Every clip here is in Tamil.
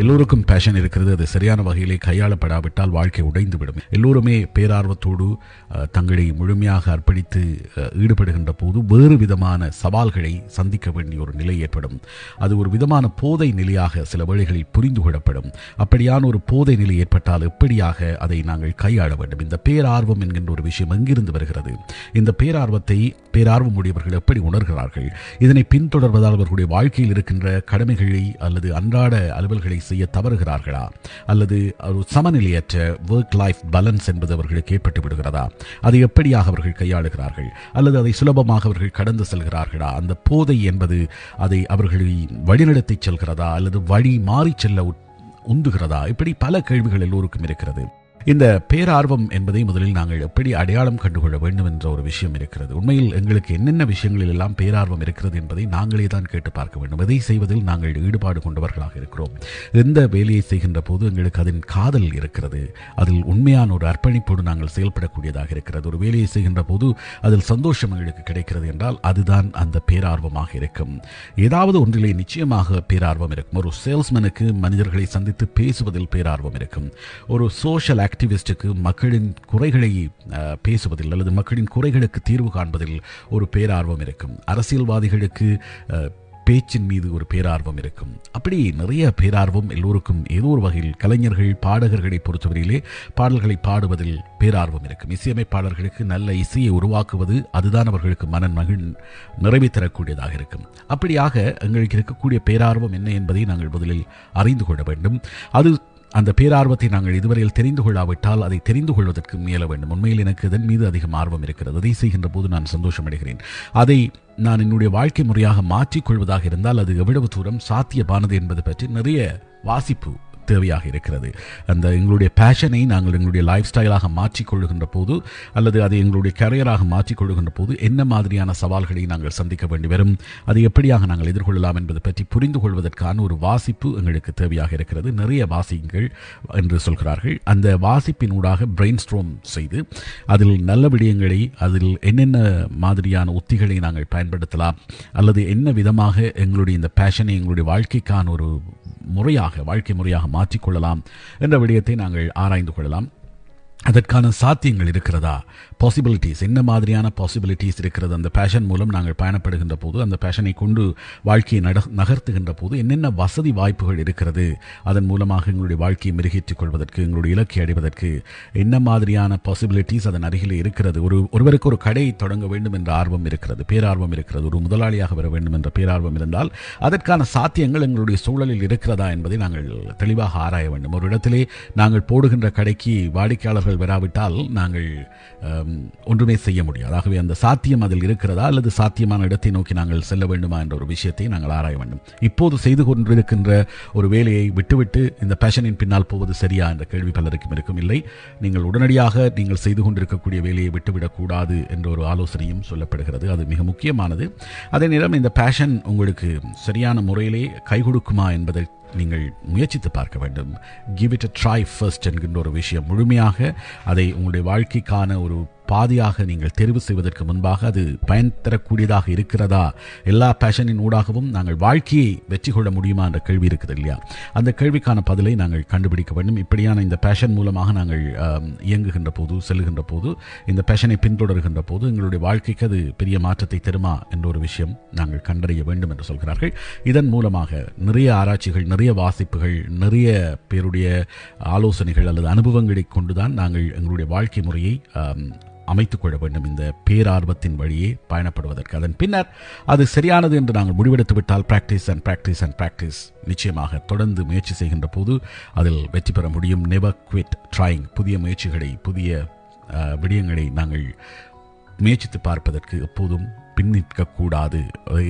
எல்லோருக்கும் பேஷன் இருக்கிறது. அது சரியான வகையிலே கையாளப்படாவிட்டால் வாழ்க்கை உடைந்துவிடும். எல்லோருமே பேரார்வத்தோடு தங்களை முழுமையாக அர்ப்பணித்து ஈடுபடுகின்ற போது வேறு விதமான சவால்களை சந்திக்க வேண்டிய ஒரு நிலை ஏற்படும். அது ஒரு விதமான போதை நிலையாக சில வேளைகளில் புரிந்து கொள்ளப்படும். அப்படியான ஒரு போதை நிலை ஏற்பட்டால் எப்படியாக அதை நாங்கள் கையாள வேண்டும்? இந்த பேரார்வம் என்கின்ற ஒரு விஷயம் எங்கிருந்து வருகிறது? இந்த பேரார்வத்தை பேரார்வம் உடையவர்கள் எப்படி உணர்கிறார்கள்? இதனை பின்தொடர்வதால் அவர்களுடைய வாழ்க்கையில் இருக்கின்ற கடமைகளை அல்லது அன்றாட அலுவல்களை செய்ய தவறுகிறார்களா? அல்லது ஒரு சமநிலையற்ற ஒர்க் லைஃப் பேலன்ஸ் என்பது அவர்களுக்கு ஏற்பட்டு விடுகிறதா? அதை எப்படியாக அவர்கள் கையாளுகிறார்கள்? அல்லது அதை சுலபமாக அவர்கள் கடந்து செல்கிறார்களா? அந்த போதை என்பது அதை அவர்களை வழிநடத்தி செல்கிறதா? அல்லது வழி மாறி செல்ல உந்துகிறதா? இப்படி பல கேள்விகள் எல்லோருக்கும் இருக்கிறது. இந்த பேரார்வம் என்பதை முதலில் நாங்கள் எப்படி அடையாளம் கண்டுகொள்ள வேண்டும் என்ற ஒரு விஷயம் இருக்கிறது. உண்மையில் எங்களுக்கு என்னென்ன விஷயங்களில் எல்லாம் பேரார்வம் இருக்கிறது என்பதை நாங்களே தான் கேட்டு பார்க்க வேண்டும். எதை செய்வதில் நாங்கள் ஈடுபாடு கொண்டவர்களாக இருக்கிறோம். எந்த வேலையை செய்கின்ற போது எங்களுக்கு அதன் காதல் இருக்கிறது. அதில் உண்மையான ஒரு அர்ப்பணிப்போடு நாங்கள் செயல்படக்கூடியதாக இருக்கிறது. ஒரு வேலையை செய்கின்ற போது அதில் சந்தோஷம் எங்களுக்கு கிடைக்கிறது என்றால் அதுதான் அந்த பேரார்வமாக இருக்கும். ஏதாவது ஒன்றிலே நிச்சயமாக பேரார்வம் இருக்கும். ஒரு சேல்ஸ்மேனுக்கு மனிதர்களை சந்தித்து பேசுவதில் பேரார்வம் இருக்கும். ஒரு சோஷியல் ஆக்டிவிஸ்டுக்கு மக்களின் குறைகளை பேசுவதில் அல்லது மக்களின் குறைகளுக்கு தீர்வு காண்பதில் ஒரு பேரார்வம் இருக்கும். அரசியல்வாதிகளுக்கு பேச்சின் மீது ஒரு பேரார்வம் இருக்கும். அப்படி நிறைய பேரார்வம் எல்லோருக்கும் ஏதோ ஒரு வகையில் கலைஞர்கள் பாடகர்களை பொறுத்தவரையிலே பாடல்களை பாடுவதில் பேரார்வம் இருக்கும். இசையமைப்பாளர்களுக்கு நல்ல இசையை உருவாக்குவது அதுதான் அவர்களுக்கு மன மகிழ் நிறைவை தரக்கூடியதாக இருக்கும். அப்படியாக எங்களுக்கு இருக்கக்கூடிய பேரார்வம் என்ன என்பதை நாங்கள் முதலில் அறிந்து கொள்ள வேண்டும். அது அந்த பேரார்வத்தை நாங்கள் இதுவரையில் தெரிந்து கொள்ளாவிட்டால் அதை தெரிந்து கொள்வதற்கு முயல வேண்டும். உண்மையில் எனக்கு இதன் மீது அதிகம் ஆர்வம் இருக்கிறது. அதை செய்கின்ற போது நான் சந்தோஷமடைகிறேன். அதை நான் என்னுடைய வாழ்க்கை முறையாக மாற்றிக்கொள்வதாக இருந்தால் அது எவ்வளவு தூரம் சாத்தியமானது என்பது பற்றி நிறைய வாசிப்பு தேவையாக இருக்கிறது. அந்த எங்களுடைய பேஷனை நாங்கள் எங்களுடைய லைஃப் ஸ்டைலாக மாற்றிக்கொள்ளுகின்ற போது அல்லது அதை எங்களுடைய கரியராக மாற்றிக்கொள்ளுகின்ற போது என்ன மாதிரியான சவால்களை நாங்கள் சந்திக்க வேண்டி வரும் அதை எப்படியாக நாங்கள் எதிர்கொள்ளலாம் என்பது பற்றி புரிந்து கொள்வதற்கான ஒரு வாசிப்பு எங்களுக்கு தேவையாக இருக்கிறது. நிறைய வாசியுங்கள் என்று சொல்கிறார்கள். அந்த வாசிப்பின் ஊடாக பிரெயின் ஸ்ட்ரோம் செய்து அதில் நல்ல விடயங்களை அதில் என்னென்ன மாதிரியான உத்திகளை நாங்கள் பயன்படுத்தலாம் அல்லது என்ன விதமாக எங்களுடைய இந்த பேஷனை எங்களுடைய வாழ்க்கைக்கான ஒரு முறையாக வாழ்க்கை முறையாக மாற்றிக்கொள்ளலாம். என்ற விடயத்தை நாங்கள் ஆராய்ந்து கொள்ளலாம். அதற்கான சாத்தியங்கள் இருக்கிறதா? பாசிபிலிட்டிஸ் என்ன மாதிரியான பாசிபிலிட்டிஸ் இருக்கிறது? அந்த பேஷன் மூலம் நாங்கள் பயணப்படுகின்ற போது அந்த பேஷனை கொண்டு வாழ்க்கையை நட நகர்த்துகின்ற போது என்னென்ன வசதி வாய்ப்புகள் இருக்கிறது? அதன் மூலமாக எங்களுடைய வாழ்க்கையை மெருகேற்றிக் கொள்வதற்கு எங்களுடைய இலக்கை அடைவதற்கு என்ன மாதிரியான பாசிபிலிட்டிஸ் அதன் அருகில் இருக்கிறது? ஒரு ஒருவருக்கு ஒரு கடை தொடங்க வேண்டும் என்ற ஆர்வம் இருக்கிறது பேரார்வம் இருக்கிறது. ஒரு முதலாளியாக வர வேண்டும் என்ற பேரார்வம் இருந்தால் அதற்கான சாத்தியங்கள் எங்களுடைய சூழலில் இருக்கிறதா என்பதை நாங்கள் தெளிவாக ஆராய வேண்டும். ஒரு இடத்திலே நாங்கள் போடுகின்ற கடைக்கு வாடிக்கையாளர்கள் வராவிட்டால் நாங்கள் ஒன்றுமே செய்ய முடியாது. ஆகவே அந்த சாத்தியம் அதில் இருக்கிறதா? அல்லது சாத்தியமான இடத்தை நோக்கி நாங்கள் செல்ல வேண்டுமா என்ற ஒரு விஷயத்தை நாங்கள் ஆராய வேண்டும். இப்போது செய்து கொண்டிருக்கின்ற ஒரு வேலையை விட்டுவிட்டு இந்த பேஷனின் பின்னால் போவது சரியா என்ற கேள்வி பலருக்கும் இருக்கும் இல்லை. நீங்கள் உடனடியாக நீங்கள் செய்து கொண்டிருக்கக்கூடிய வேலையை விட்டுவிடக்கூடாது என்ற ஒரு ஆலோசனையும் சொல்லப்படுகிறது. அது மிக முக்கியமானது. அதே நேரம் இந்த பேஷன் உங்களுக்கு சரியான முறையிலே கை கொடுக்குமா என்பதை நீங்கள் முயற்சித்து பார்க்க வேண்டும். Give it a try first என்கின்ற ஒரு விஷயம் முழுமையாக அதை உங்களுடைய வாழ்க்கைக்கான ஒரு பாதையாக நீங்கள் தெரிவு செய்வதற்கு முன்பாக அது பயன் தரக்கூடியதாக இருக்கிறதா? எல்லா பேஷனின் ஊடாகவும் நாங்கள் வாழ்க்கையை வெற்றி கொள்ள முடியுமா என்ற கேள்வி இருக்குது இல்லையா? அந்த கேள்விக்கான பதிலை நாங்கள் கண்டுபிடிக்க வேண்டும். இப்படியான இந்த பேஷன் மூலமாக நாங்கள் இயங்குகின்ற போது செல்லுகின்ற போது இந்த பேஷனை பின்தொடர்கின்ற போது எங்களுடைய வாழ்க்கைக்கு அது பெரிய மாற்றத்தை தருமா என்ற ஒரு விஷயம் நாங்கள் கண்டறிய வேண்டும் என்று சொல்கிறார்கள். இதன் மூலமாக நிறைய ஆராய்ச்சிகள் நிறைய வாசிப்புகள் நிறைய பேருடைய ஆலோசனைகள் அல்லது அனுபவங்களை கொண்டுதான் நாங்கள் எங்களுடைய வாழ்க்கை முறையை அமைத்துக் கொள்ள வேண்டும் இந்த பேரார்வத்தின் வழியே பயணப்படுவதற்கு. அதன் பின்னர் அது சரியானது என்று நாங்கள் முடிவெடுத்து விட்டால் practice and practice and practice நிச்சயமாக தொடர்ந்து முயற்சி செய்கின்ற போது அதில் வெற்றி பெற முடியும். நெவர் குவிட் ட்ராயிங் புதிய முயற்சிகளை புதிய விடயங்களை நாங்கள் முயற்சித்து பார்ப்பதற்கு எப்போதும் பின்னிற்கக்கூடாது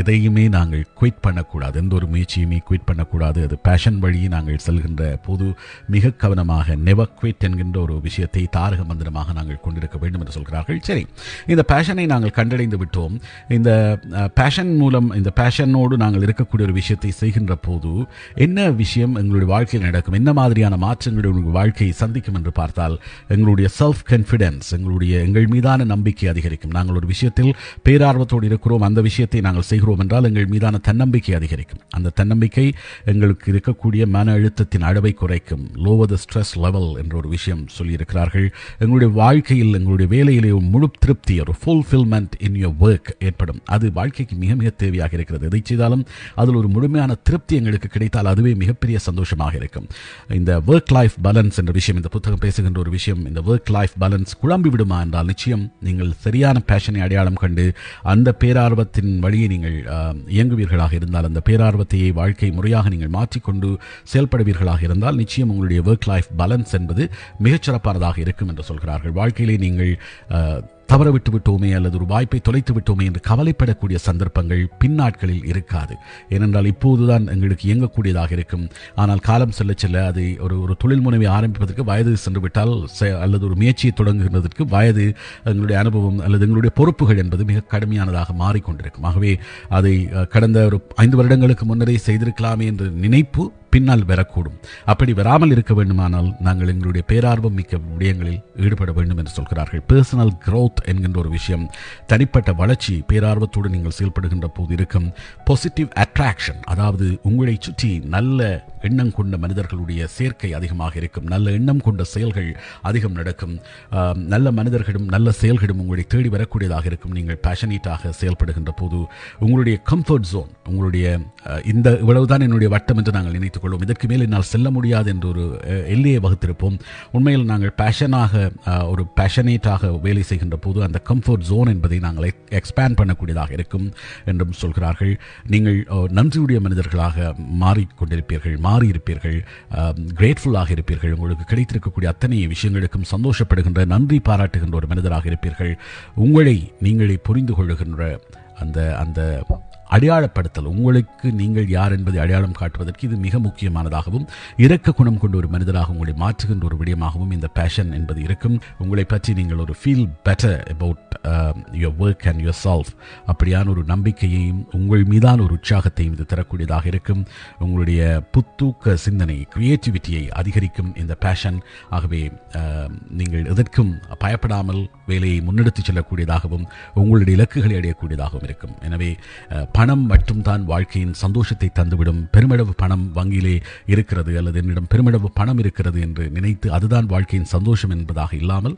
எதையுமே நாங்கள் குயிட் பண்ணக்கூடாது. எந்த ஒரு முயற்சியுமே குயிட் பண்ணக்கூடாது. அது பேஷன் வழியே நாங்கள் செல்கின்ற போது மிக கவனமாக நெவர் குவிட் என்கின்ற ஒரு விஷயத்தை தாரக மந்திரமாக நாங்கள் கொண்டிருக்க வேண்டும் என்று சொல்கிறார்கள். சரி இந்த பேஷனை நாங்கள் கண்டடைந்து விட்டோம். இந்த பேஷன் மூலம் இந்த பேஷனோடு நாங்கள் இருக்கக்கூடிய ஒரு விஷயத்தை செய்கின்ற போது என்ன விஷயம் எங்களுடைய வாழ்க்கையில் நடக்கும்? என்ன மாதிரியான மாற்றங்களுடைய உங்களுடைய வாழ்க்கையை சந்திக்கும் என்று பார்த்தால் எங்களுடைய செல்ஃப் கான்ஃபிடென்ஸ் எங்களுடைய எங்கள் மீதான நம்பிக்கை அதிகரிக்கும். நாங்கள் ஒரு விஷயத்தில் பேரார்வத்தோடு பேரார்வத்தோடு இருக்கிறோம். அந்த விஷயத்தை நாங்கள் செய்கிறோம் என்றால் எங்கள் மீதான தன்னம்பிக்கை அதிகரிக்கும். அந்த தன்னம்பிக்கை எங்களுக்கு இருக்கக்கூடிய மன அழுத்தத்தின் அளவை குறைக்கும். லோவர் த ஸ்ட்ரெஸ் லெவல் என்ற ஒரு விஷயம் சொல்லியிருக்கிறார்கள். எங்களுடைய வாழ்க்கையில் எங்களுடைய வேலையிலே ஒரு முழு திருப்தி ஒரு ஃபுல்ஃபில்மெண்ட் இன் யோர் ஒர்க் ஏற்படும். அது வாழ்க்கைக்கு மிக மிக தேவையாக இருக்கிறது. எதை செய்தாலும் அதில் ஒரு முழுமையான திருப்தி எங்களுக்கு கிடைத்தால் அதுவே மிகப்பெரிய சந்தோஷமாக இருக்கும். இந்த ஒர்க் லைஃப் பேலன்ஸ் என்ற விஷயம் இந்த புத்தகம் பேசுகின்ற ஒரு விஷயம் இந்த ஒர்க் லைஃப் பேலன்ஸ் குழம்பி விடுமா என்றால் நிச்சயம் நீங்கள் சரியான பேஷனை அடையாளம் கண்டு அந்த பேரார்வத்தின் வழியை நீங்கள் இயங்குவீர்களாக இருந்தால் அந்த பேரார்வத்தையே வாழ்க்கை முறையாக நீங்கள் மாற்றிக்கொண்டு செயல்படுவீர்களாக இருந்தால் நிச்சயம் உங்களுடைய ஒர்க் லைஃப் பேலன்ஸ் என்பது மிகச்சிறப்பானதாக இருக்கும் என்று சொல்கிறார்கள். வாழ்க்கையிலே நீங்கள் தவறவிட்டு தவற விட்டோமே அல்லது ஒரு வாய்ப்பை தொலைத்து விட்டோமே என்று கவலைப்படக்கூடிய சந்தர்ப்பங்கள் பின்னாட்களில் இருக்காது. ஏனென்றால் இப்போதுதான் எங்களுக்கு இயங்கக்கூடியதாக இருக்கும். ஆனால் காலம் செல்ல செல்ல அதை ஒரு ஒரு தொழில் முனைவை ஆரம்பிப்பதற்கு வயது சென்று விட்டால் செ- அல்லது ஒரு முயற்சியை தொடங்குகிறதற்கு வயது எங்களுடைய அனுபவம் அல்லது எங்களுடைய பொறுப்புகள் என்பது மிக கடுமையானதாக மாறிக்கொண்டிருக்கும். ஆகவே அதை கடந்த ஒரு ஐந்து வருடங்களுக்கு முன்னரே செய்திருக்கலாமே என்ற நினைப்பு பின்னால் வரக்கூடும். அப்படி வராமல் இருக்க வேண்டுமானால் நாங்கள் எங்களுடைய பேரார்வம் மிக்க விடயங்களில் ஈடுபட வேண்டும் என்று சொல்கிறார்கள். பர்சனல் க்ரோத் என்கின்ற ஒரு விஷயம் தனிப்பட்ட வளர்ச்சி பேரார்வத்தோடு நீங்கள் செயல்படுகின்ற போது இருக்கும். பாசிட்டிவ் அட்ராக்ஷன் அதாவது உங்களை சுற்றி நல்ல எண்ணம் கொண்ட மனிதர்களுடைய சேர்க்கை அதிகமாக இருக்கும். நல்ல எண்ணம் கொண்ட செயல்கள் அதிகம் நடக்கும். நல்ல மனிதர்களும் நல்ல செயல்களும் உங்களை தேடி வரக்கூடியதாக இருக்கும். நீங்கள் பேஷனேட்டாக செயல்படுகின்ற போது உங்களுடைய கம்ஃபர்ட் ஜோன் உங்களுடைய இந்த இவ்வளவுதான் என்னுடைய வட்டம் என்று நாங்கள் நினைத்துக் கொள்வோம் இதற்கு மேல் என்னால் செல்ல முடியாது என்று ஒரு எல்லையை வகுத்திருப்போம். உண்மையில் நாங்கள் பேஷனாக ஒரு பேஷனேட்டாக வேலை செய்கின்ற போது அந்த கம்ஃபர்ட் ஜோன் என்பதை நாங்கள் எக்ஸ்பேண்ட் பண்ணக்கூடியதாக இருக்கும் என்றும் சொல்கிறார்கள். நீங்கள் நன்றியுடைய மனிதர்களாக மாறிக்கொண்டிருப்பீர்கள் மாறியிருப்பீர்கள் கிரேட்ஃபுல்லாக இருப்பீர்கள். உங்களுக்கு கிடைத்திருக்கக்கூடிய அத்தனை விஷயங்களுக்கும் சந்தோஷப்படுகின்ற நன்றி பாராட்டுகின்ற ஒரு மனிதராக இருப்பீர்கள். உங்களை நீங்களே புரிந்து கொள்ளுகின்ற அந்த அந்த அடையாளப்படுத்தல் உங்களுக்கு நீங்கள் யார் என்பதை அடையாளம் காட்டுவதற்கு இது மிக முக்கியமானதாகவும் இரக்க குணம் கொண்ட ஒரு மனிதராக உங்களை மாற்றுகின்ற ஒரு விடயமாகவும் இந்த பேஷன் என்பது இருக்கும். உங்களை பற்றி நீங்கள் ஒரு feel better about your work and yourself அப்படியான ஒரு நம்பிக்கையையும் உங்கள் மீதான ஒரு உற்சாகத்தையும் இது தரக்கூடியதாக இருக்கும். உங்களுடைய புத்தூக்க சிந்தனை கிரியேட்டிவிட்டியை அதிகரிக்கும் இந்த பேஷன் ஆகவே um, நீங்கள் எதற்கும் பயப்படாமல் வேலையை முன்னெடுத்துச் செல்லக்கூடியதாகவும் உங்களுடைய இலக்குகளை அடையக்கூடியதாகவும் இருக்கும். எனவே uh, பணம் மட்டும்தான் வாழ்க்கையின் சந்தோஷத்தை தந்துவிடும். பெருமளவு பணம் வங்கியிலே இருக்கிறது அல்லது என்னிடம் பெருமளவு பணம் இருக்கிறது என்று நினைத்து அதுதான் வாழ்க்கையின் சந்தோஷம் என்பதாக இல்லாமல்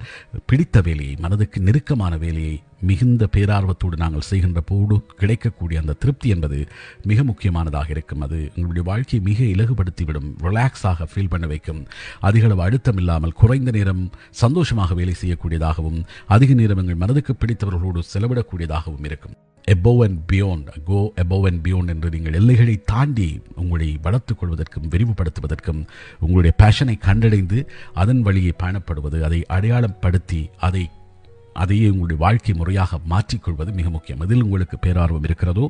பிடித்த வேலையை மனதுக்கு நெருக்கமான வேலையை மிகுந்த பேரார்வத்தோடு நாங்கள் செய்கின்ற போடு கிடைக்கக்கூடிய அந்த திருப்தி என்பது மிக முக்கியமானதாக இருக்கும். அது உங்களுடைய வாழ்க்கையை மிக இலகுபடுத்திவிடும் ரிலாக்ஸாக ஃபீல் பண்ண வைக்கும். அதிக அளவு அழுத்தம் இல்லாமல் குறைந்த நேரம் சந்தோஷமாக வேலை செய்யக்கூடியதாகவும் அதிக நேரம் எங்கள் மனதுக்கு பிடித்தவர்களோடு செலவிடக்கூடியதாகவும் இருக்கும். Above and beyond go above and beyond என்று நீங்கள் எல்லைகளை தாண்டி உங்களை வளர்த்துக் கொள்வதற்கும் விரிவுபடுத்துவதற்கும் உங்களுடைய பேஷனை கண்டடைந்து அதன் வழியை பயணப்படுவது அதை அடையாளப்படுத்தி அதை அதையே உங்களுடைய வாழ்க்கை முறையாக மாற்றிக்கொள்வது மிக முக்கியம். அதில் உங்களுக்கு பேரார்வம் இருக்கிறதோ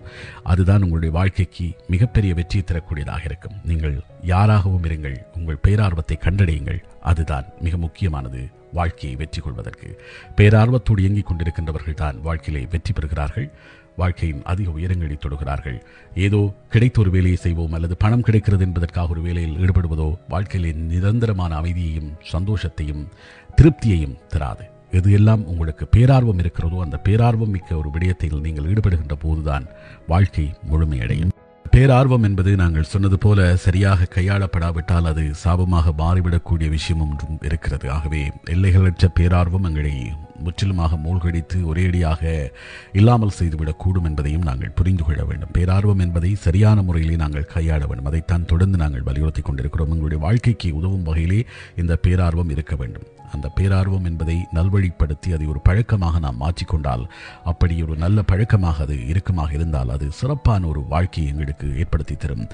அதுதான் உங்களுடைய வாழ்க்கைக்கு மிகப்பெரிய வெற்றி தரக்கூடியதாக இருக்கும். நீங்கள் யாராகவும் இருங்கள் உங்கள் பேரார்வத்தை கண்டடையுங்கள். அதுதான் மிக முக்கியமானது வாழ்க்கையை வெற்றி கொள்வதற்கு பேரார்வத்தோடு இயங்கிக் கொண்டிருக்கின்றவர்கள் தான் வாழ்க்கையிலே வெற்றி பெறுகிறார்கள். வாழ்க்கையின் அதிக உயரங்களை தொடுகிறார்கள். ஏதோ கிடைத்த ஒரு வேலையை செய்வோம் அல்லது பணம் கிடைக்கிறது என்பதற்காக ஒரு வேலையில் ஈடுபடுவதோ வாழ்க்கையிலே நிரந்தரமான அமைதியையும் சந்தோஷத்தையும் திருப்தியையும் தராது. எது எல்லாம் உங்களுக்கு பேரார்வம் இருக்கிறதோ அந்த பேரார்வம் மிக்க ஒரு விடயத்தில் நீங்கள் ஈடுபடுகின்ற போதுதான் வாழ்க்கை முழுமையடையும். பேரார்வம் என்பது நாங்கள் சொன்னது போல சரியாக கையாளப்படாவிட்டால் அது சாபமாக மாறிவிடக்கூடிய விஷயமும் இருக்கிறது. ஆகவே எல்லைகளற்ற பேரார்வம் எங்களை முற்றிலுமாக மூழ்கடித்து ஒரேடியாக இல்லாமல் செய்துவிடக்கூடும் என்பதையும் நாங்கள் புரிந்து கொள்ள வேண்டும். பேரார்வம் என்பதை சரியான முறையிலே நாங்கள் கையாள வேண்டும். அதைத்தான் தொடர்ந்து நாங்கள் வலியுறுத்தி கொண்டிருக்கிறோம். எங்களுடைய வாழ்க்கைக்கு உதவும் வகையிலே இந்த பேரார்வம் இருக்க வேண்டும். அந்த பேரார்வம் என்பதை நல்வழிப்படுத்தி அதை ஒரு பழக்கமாக நாம் மாற்றிக்கொண்டால் அப்படி ஒரு நல்ல பழக்கமாக அது இறுக்கமாக இருந்தால் அது சிறப்பான ஒரு வாழ்க்கையை எங்களுக்கு ஏற்படுத்தி தரும்.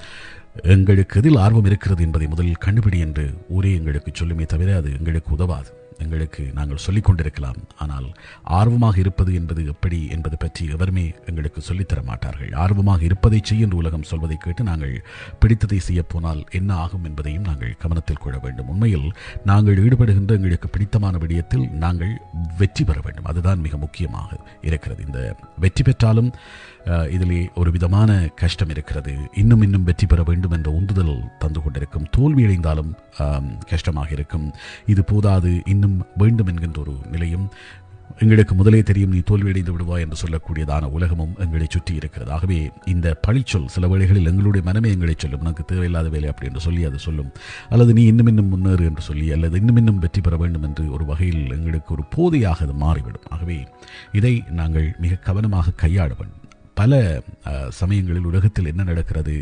எங்களுக்கு எதில் ஆர்வம் இருக்கிறது என்பதை முதலில் கண்டுபிடி என்று ஊரே எங்களுக்கு சொல்லுமே தவிர அது எங்களுக்கு உதவாது. எங்களுக்கு நாங்கள் சொல்லிக் கொண்டிருக்கலாம். ஆனால் ஆர்வமாக இருப்பது என்பது எப்படி என்பது பற்றி எவருமே எங்களுக்கு சொல்லித்தர மாட்டார்கள். ஆர்வமாக இருப்பதை செய்ய என்று உலகம் சொல்வதை கேட்டு நாங்கள் பிடித்ததை செய்யப்போனால் என்ன ஆகும் என்பதையும் நாங்கள் கவனத்தில் கொள்ள வேண்டும். உண்மையில் நாங்கள் ஈடுபடுகின்ற எங்களுக்கு பிடித்தமான விடயத்தில் நாங்கள் வெற்றி பெற வேண்டும். அதுதான் மிக முக்கியமாக இருக்கிறது. இந்த வெற்றி பெற்றாலும் இதிலே ஒரு விதமான கஷ்டம் இருக்கிறது. இன்னும் இன்னும் வெற்றி பெற வேண்டும் என்ற உந்துதல் தந்து கொண்டிருக்கும். தோல்வி அடைந்தாலும் கஷ்டமாக இருக்கும். இது போதாது. இன்னும் வேண்டும் என்கின்ற ஒரு நிலையும் எங்களுக்கு முதலே தெரியும் நீ தோல்வியடைந்து விடுவாய் என்று சொல்லக்கூடியதான உலகமும் எங்களை சுற்றி இருக்கிறது. ஆகவே இந்த பழிச்சொல் சில வேளைகளில் எங்களுடைய மனமே எங்களை சொல்லும். உனக்கு தேவையில்லாத வேலை அப்படி என்று சொல்லி அது சொல்லும். அல்லது நீ இன்னும் இன்னும் முன்னேறு என்று சொல்லி அல்லது இன்னும் இன்னும் வெற்றி பெற வேண்டும் என்று ஒரு வகையில் எங்களுக்கு ஒரு போதையாக அது மாறிவிடும். ஆகவே இதை நாங்கள் மிக கவனமாக கையாள வேண்டும் பல சமயங்களில் உலகத்தில் என்ன நடக்கிறது?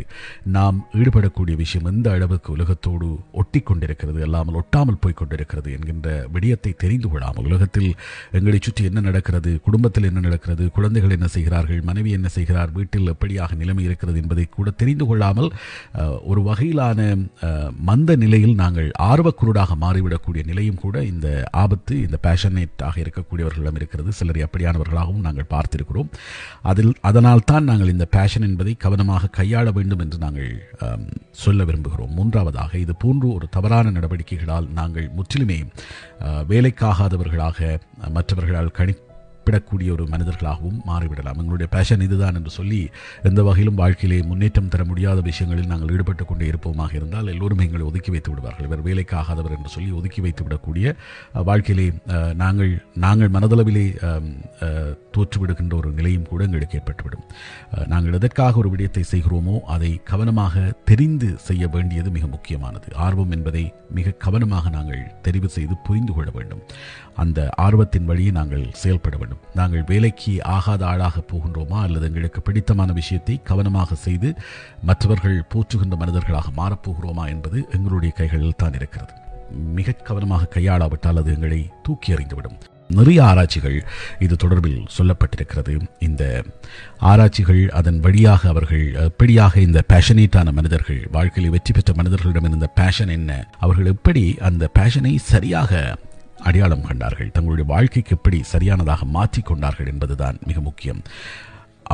நாம் ஈடுபடக்கூடிய விஷயம் எந்த அளவுக்கு உலகத்தோடு ஒட்டி கொண்டிருக்கிறது அல்லாமல் ஒட்டாமல் போய் கொண்டிருக்கிறது என்கின்ற விடயத்தை தெரிந்து கொள்ளாமல் உலகத்தில் எங்களை சுற்றி என்ன நடக்கிறது? குடும்பத்தில் என்ன நடக்கிறது? குழந்தைகள் என்ன செய்கிறார்கள்? மனைவி என்ன செய்கிறார்? வீட்டில் எப்படியாக நிலைமை இருக்கிறது என்பதை கூட தெரிந்து கொள்ளாமல் ஒரு வகையிலான மந்த நிலையில் நாங்கள் ஆர்வக்குருடாக மாறிவிடக்கூடிய நிலையும் கூட இந்த ஆபத்து இந்த பேஷனேட்டாக இருக்கக்கூடியவர்களிடம் இருக்கிறது. சிலர் அப்படியானவர்களாகவும் நாங்கள் பார்த்திருக்கிறோம். அதில் அதனால் தான் நாங்கள் இந்த பேஷன் என்பதை கவனமாக கையாள வேண்டும் என்று நாங்கள் சொல்ல விரும்புகிறோம். மூன்றாவதாக இது போன்று ஒரு தவறான நடவடிக்கைகளால் நாங்கள் முற்றிலுமே வேலைக்காகாதவர்களாக மற்றவர்களால் கணி ஒப்பிடக்கூடிய ஒரு மனிதர்களாகவும் மாறிவிடலாம். எங்களுடைய பேஷன் இதுதான் என்று சொல்லி எந்த வகையிலும் வாழ்க்கையிலே முன்னேற்றம் தர முடியாத விஷயங்களில் நாங்கள் ஈடுபட்டு கொண்டே இருப்போமாக இருந்தால் எல்லோரும் எங்களை ஒதுக்கி வைத்து விடுவார்கள். இவர் வேலைக்காகாதவர் என்று சொல்லி ஒதுக்கி வைத்து விடக்கூடிய வாழ்க்கையிலே நாங்கள் நாங்கள் மனதளவிலே தோற்றுவிடுகின்ற ஒரு நிலையும் கூட எங்களுக்கு ஏற்பட்டுவிடும். நாங்கள் எதற்காக ஒரு விடயத்தை செய்கிறோமோ அதை கவனமாக தெரிந்து செய்ய வேண்டியது மிக முக்கியமானது. ஆர்வம் என்பதை மிக கவனமாக நாங்கள் தெரிவு செய்து புரிந்து கொள்ள வேண்டும். அந்த ஆர்வத்தின் வழியே நாங்கள் செயல்பட வேண்டும். நாங்கள் வேலைக்கு ஆகாத ஆளாக போகின்றோமா? அல்லது எங்களுக்கு பிடித்தமான விஷயத்தை கவனமாக செய்து மற்றவர்கள் போற்றுகின்ற மனிதர்களாக மாறப்போகிறோமா என்பது எங்களுடைய கைகளில் தான் இருக்கிறது. மிக கவனமாக கையாளாவிட்டால் அது எங்களை தூக்கி எறிந்துவிடும். நிறைய ஆராய்ச்சிகள் இது தொடர்பில் சொல்லப்பட்டிருக்கிறது. இந்த ஆராய்ச்சிகள் அதன் வழியாக அவர்கள் எப்படியாக இந்த பேஷனேட்டான மனிதர்கள் வாழ்க்கையில் வெற்றி பெற்ற மனிதர்களிடம் இருந்த பேஷன் என்ன? அவர்கள் எப்படி அந்த பேஷனை சரியாக அடையாளம் கண்டார்கள். தங்களுடைய வாழ்க்கைக்கு எப்படி சரியானதாக மாற்றிக் கொண்டார்கள் என்பதுதான் மிக முக்கியம்.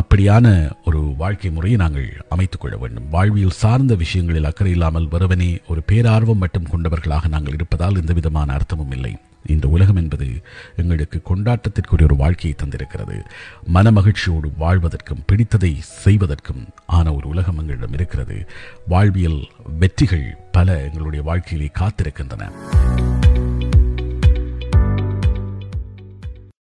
அப்படியான ஒரு வாழ்க்கை முறையை நாங்கள் அமைத்துக் கொள்ள வேண்டும். வாழ்வியல் சார்ந்த விஷயங்களில் அக்கறை இல்லாமல் வருவனே ஒரு பேரார்வம் மட்டும் கொண்டவர்களாக நாங்கள் இருப்பதால் எந்த விதமான அர்த்தமும் இல்லை. இந்த உலகம் என்பது எங்களுக்கு கொண்டாட்டத்திற்குரிய ஒரு வாழ்க்கையை தந்திருக்கிறது. மனமகிழ்ச்சியோடு வாழ்வதற்கும் பிடித்ததை செய்வதற்கும் ஆன ஒரு உலகம் எங்களிடம் இருக்கிறது. வாழ்வியல் வெற்றிகள் பல எங்களுடைய வாழ்க்கையிலே காத்திருக்கின்றன.